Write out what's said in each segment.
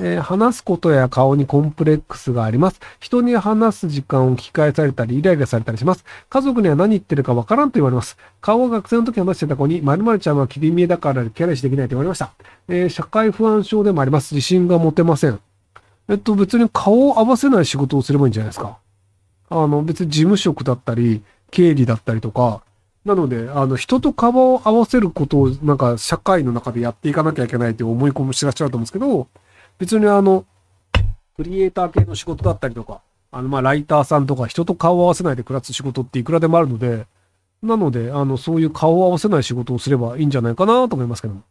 えー、話すことや顔にコンプレックスがあります。人に話す時間を聞き返されたり、イライラされたりします。家族には何言ってるかわからんと言われます。顔は学生の時話してた子に、〇〇ちゃんは切り見えだからキャラしできないと言われました。えー、社会不安症でもあります。自信が持てません。えっと、別に顔を合わせない仕事をすればいいんじゃないですか。あの、別に事務職だったり、経理だったりとか、なので、あの、人と顔を合わせることを、なんか、社会の中でやっていかなきゃいけないって思い込みしらっしゃると思うんですけど、別にあの、クリエイター系の仕事だったりとか、あの、ま、ライターさんとか人と顔を合わせないで暮らす仕事っていくらでもあるので、なので、あの、そういう顔を合わせない仕事をすればいいんじゃないかなと思いますけども。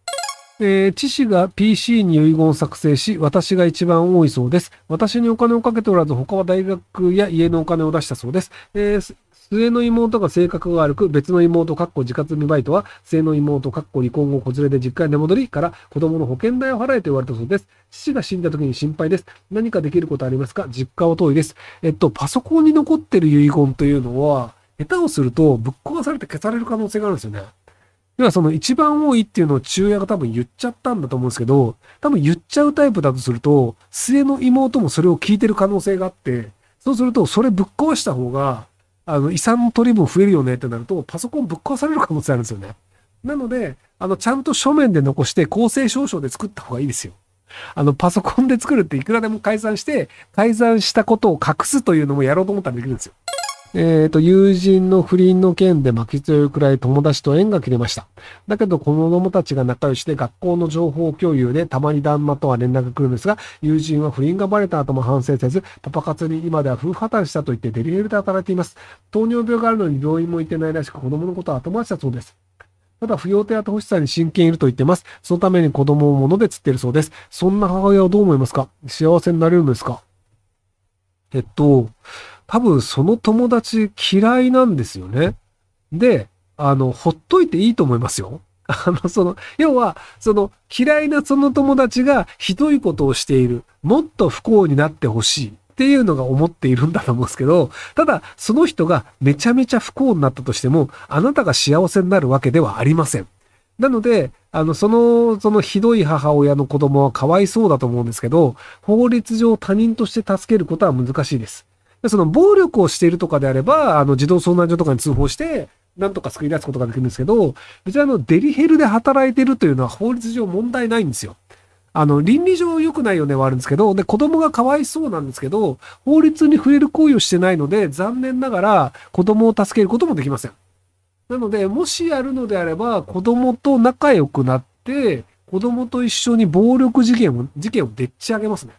えー、知識が PC に遺言を作成し、私が一番多いそうです。私にお金をかけておらず、他は大学や家のお金を出したそうです。えー、末の妹が性格が悪く、別の妹、かっこ自活未バイトは、末の妹、かっこ離婚後、子連れで実家に出戻りから子供の保険代を払えと言われたそうです。父が死んだ時に心配です。何かできることありますか？実家は遠いです。えっと、パソコンに残ってる遺言というのは、下手をするとぶっ壊されて消される可能性があるんですよね。要はその一番多いっていうのを父親が多分言っちゃったんだと思うんですけど、多分言っちゃうタイプだとすると、末の妹もそれを聞いてる可能性があって、そうするとそれぶっ壊した方が、あの、遺産の取り分増えるよねってなると、パソコンぶっ壊される可能性あるんですよね。なので、あの、ちゃんと書面で残して公正証書で作った方がいいですよ。あの、パソコンで作るっていくらでも改ざんして、改ざんしたことを隠すというのもやろうと思ったらできるんですよ。えっ、ー、と、友人の不倫の件で巻き強いくらい友達と縁が切れました。だけど、子供たちが仲良しで学校の情報共有でたまに旦那とは連絡が来るんですが、友人は不倫がバレた後も反省せず、パパ活に今では夫婦破綻したと言ってデリヘルで働いています。糖尿病があるのに病院も行ってないらしく子供のことは後回しだそうです。ただ、扶養手当欲しさに真剣いると言ってます。そのために子供を物で釣っているそうです。そんな母親はどう思いますか？幸せになれるんですか？えっと、多分その友達嫌いなんですよね。で、あの、ほっといていいと思いますよ。あの、その、要は、その、嫌いなその友達がひどいことをしている。もっと不幸になってほしい。っていうのが思っているんだと思うんですけど、ただ、その人がめちゃめちゃ不幸になったとしても、あなたが幸せになるわけではありません。なので、あの、その、そのひどい母親の子供はかわいそうだと思うんですけど、法律上他人として助けることは難しいです。その暴力をしているとかであれば、あの、児童相談所とかに通報して、なんとか救い出すことができるんですけど、別にあの、デリヘルで働いてるというのは法律上問題ないんですよ。あの、倫理上良くないよねはあるんですけど、で、子供がかわいそうなんですけど、法律に触れる行為をしてないので、残念ながら子供を助けることもできません。なので、もしやるのであれば、子供と仲良くなって、子供と一緒に暴力事件を、事件をでっち上げますね。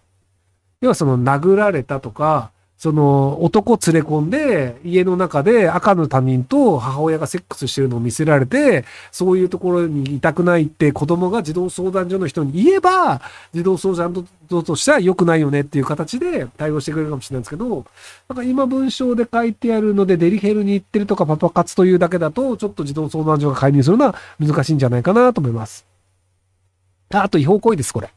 要はその殴られたとか、その男連れ込んで家の中で赤の他人と母親がセックスしてるのを見せられて、そういうところにいたくないって子供が児童相談所の人に言えば、児童相談所としては良くないよねっていう形で対応してくれるかもしれないんですけど、なんか今文章で書いてあるのでデリヘルに行ってるとかパパ活というだけだと、ちょっと児童相談所が介入するのは難しいんじゃないかなと思います。あと違法行為です、これ。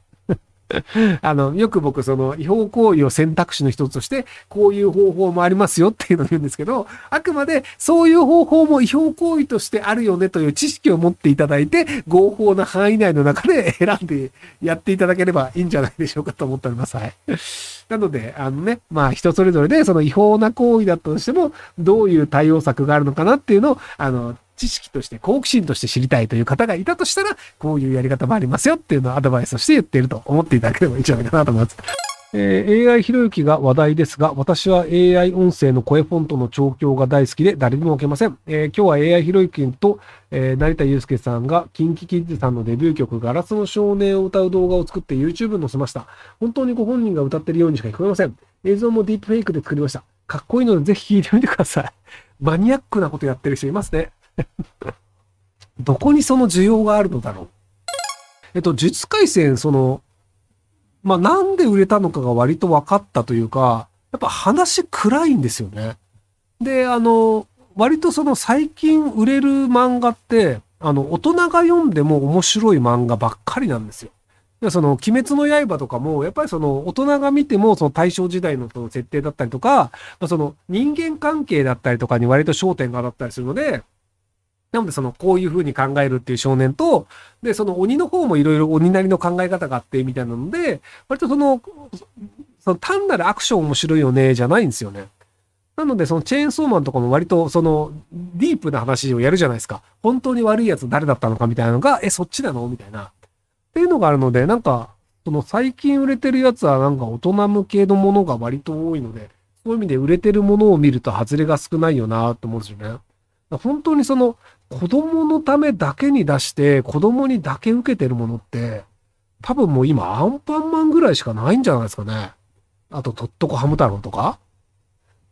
あの、よく僕、その、違法行為を選択肢の一つとして、こういう方法もありますよっていうのを言うんですけど、あくまで、そういう方法も違法行為としてあるよねという知識を持っていただいて、合法な範囲内の中で選んでやっていただければいいんじゃないでしょうかと思っております。はい。なので、あのね、まあ人それぞれで、その違法な行為だったとしても、どういう対応策があるのかなっていうのを、あの、知識として好奇心として知りたいという方がいたとしたら、こういうやり方もありますよっていうのをアドバイスとして言っていると思っていただければいいんじゃないかなと思います。えー、AI ひろゆきが話題ですが、私は AI 音声の声フォントの調教が大好きで誰にも受けません。えー、今日は AI ひろゆきと、えー、成田祐介さんが KinKiKids さんのデビュー曲ガラスの少年を歌う動画を作って YouTube に載せました。本当にご本人が歌ってるようにしか聞こえません。映像もディープフェイクで作りました。かっこいいのでぜひ聴いてみてください。マニアックなことやってる人いますね。どこにその需要があるのだろう？えっと、術回戦、その、まあ、なんで売れたのかが割と分かったというか、やっぱ話暗いんですよね。で、あの、割とその最近売れる漫画って、あの、大人が読んでも面白い漫画ばっかりなんですよ。でその、鬼滅の刃とかも、やっぱりその、大人が見ても、その大正時代のその設定だったりとか、まあ、その、人間関係だったりとかに割と焦点が当たったりするので、なので、その、こういう風に考えるっていう少年と、で、その鬼の方もいろいろ鬼なりの考え方があって、みたいなので、割とその、その単なるアクション面白いよね、じゃないんですよね。なので、そのチェーンソーマンとかも割と、その、ディープな話をやるじゃないですか。本当に悪いやつ誰だったのかみたいなのが、え、そっちなの？みたいな。っていうのがあるので、なんか、その最近売れてるやつはなんか大人向けのものが割と多いので、そういう意味で売れてるものを見ると外れが少ないよなと思うんですよね。本当にその子供のためだけに出して子供にだけ受けてるものって多分もう今アンパンマンぐらいしかないんじゃないですかね。あと、とっとこハム太郎とか。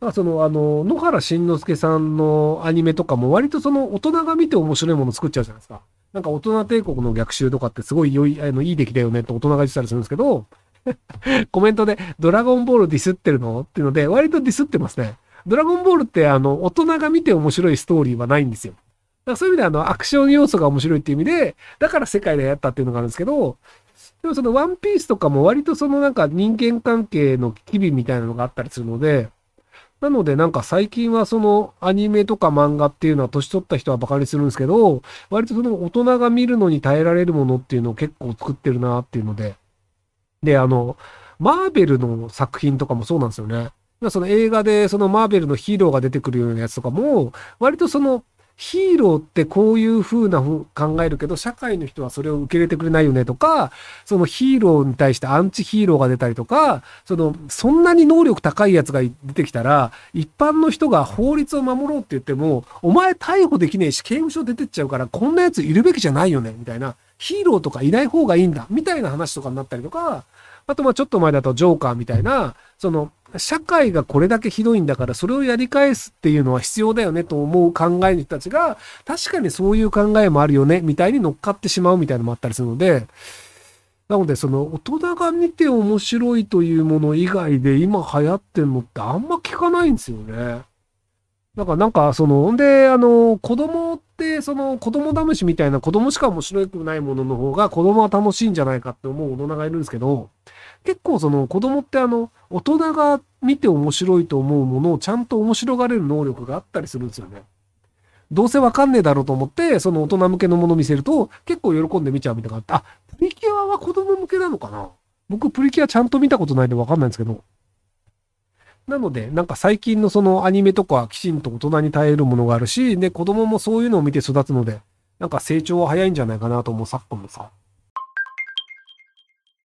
だからその、あの、野原しんのすけさんのアニメとかも割とその大人が見て面白いもの作っちゃうじゃないですか。なんか大人帝国の逆襲とかってすごい良い、あの、いい出来だよねって大人が言ってたりするんですけど、コメントでドラゴンボールディスってるのっていうので、割とディスってますね。ドラゴンボールってあの、大人が見て面白いストーリーはないんですよ。だからそういう意味であの、アクション要素が面白いっていう意味で、だから世界でやったっていうのがあるんですけど、でもそのワンピースとかも割とそのなんか人間関係の機微みたいなのがあったりするので、なのでなんか最近はそのアニメとか漫画っていうのは年取った人はバカにするんですけど、割とその大人が見るのに耐えられるものっていうのを結構作ってるなっていうので、で、あの、マーベルの作品とかもそうなんですよね。その映画でそのマーベルのヒーローが出てくるようなやつとかも、割とそのヒーローってこういう風な考えるけど、社会の人はそれを受け入れてくれないよねとか、そのヒーローに対してアンチヒーローが出たりとか、その、そんなに能力高いやつが出てきたら、一般の人が法律を守ろうって言っても、お前逮捕できねえし、刑務所出てっちゃうから、こんなやついるべきじゃないよね、みたいな。ヒーローとかいない方がいいんだ、みたいな話とかになったりとか、あとまあちょっと前だとジョーカーみたいな、その社会がこれだけひどいんだからそれをやり返すっていうのは必要だよねと思う考えの人たちが確かにそういう考えもあるよねみたいに乗っかってしまうみたいなのもあったりするのでなのでその大人が見て面白いというもの以外で今流行ってんのってあんま聞かないんですよね。だかなんかその、んで、あの、子供って、その子供試しみたいな子供しか面白くないものの方が子供は楽しいんじゃないかって思う大人がいるんですけど、結構その子供ってあの、大人が見て面白いと思うものをちゃんと面白がれる能力があったりするんですよね。どうせわかんねえだろうと思って、その大人向けのもの見せると、結構喜んで見ちゃうみたいなあ、プリキュアは子供向けなのかな？僕プリキュアちゃんと見たことないんでわかんないんですけど。なので、なんか最近のそのアニメとかきちんと大人に耐えるものがあるし、で、子供もそういうのを見て育つので、なんか成長は早いんじゃないかなと思う昨今のさ。